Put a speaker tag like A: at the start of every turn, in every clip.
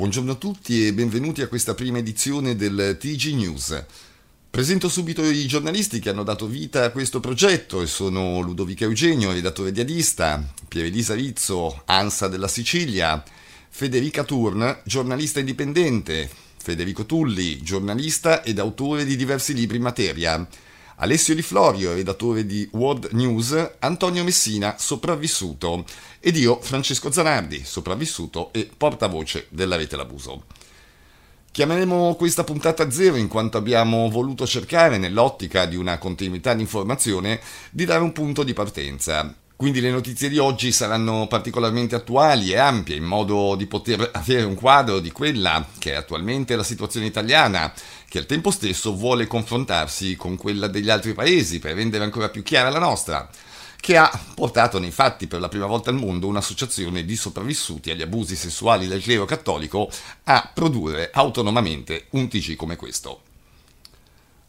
A: buongiorno a tutti e benvenuti a questa prima edizione del TG News. Presento subito i giornalisti che hanno dato vita a questo progetto e sono Ludovica Eugenio, redattore di Adista, Pierelisa Rizzo, ANSA della Sicilia, Federica Turn, giornalista indipendente, Federico Tulli, giornalista ed autore di diversi libri in materia, Alessio Di Florio, redattore di World News, Antonio Messina, sopravvissuto, ed io, Francesco Zanardi, sopravvissuto e portavoce della rete L'Abuso. Chiameremo questa puntata zero in quanto abbiamo voluto cercare, nell'ottica di una continuità di informazione, di dare un punto di partenza. Quindi le notizie di oggi saranno particolarmente attuali e ampie, in modo di poter avere un quadro di quella che è attualmente la situazione italiana, che al tempo stesso vuole confrontarsi con quella degli altri paesi per rendere ancora più chiara la nostra, che ha portato nei fatti per la prima volta al mondo un'associazione di sopravvissuti agli abusi sessuali del clero cattolico a produrre autonomamente un TG come questo.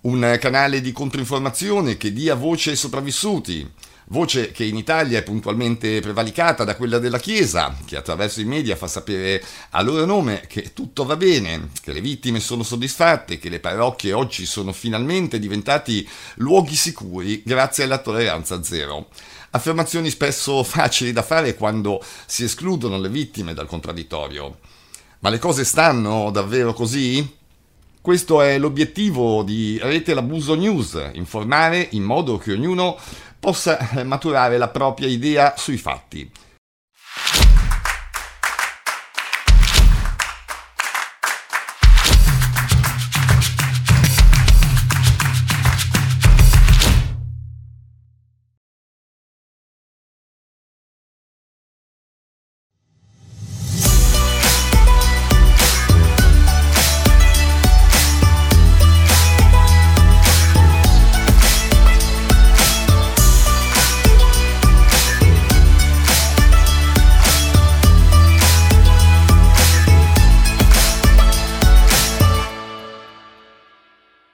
A: Un canale di controinformazione che dia voce ai sopravvissuti, voce che in Italia è puntualmente prevalicata da quella della Chiesa, che attraverso i media fa sapere a loro nome che tutto va bene, che le vittime sono soddisfatte, che le parrocchie oggi sono finalmente diventati luoghi sicuri grazie alla tolleranza zero. Affermazioni spesso facili da fare quando si escludono le vittime dal contraddittorio. Ma le cose stanno davvero così? Questo è l'obiettivo di Rete L'Abuso News, informare in modo che ognuno possa maturare la propria idea sui fatti.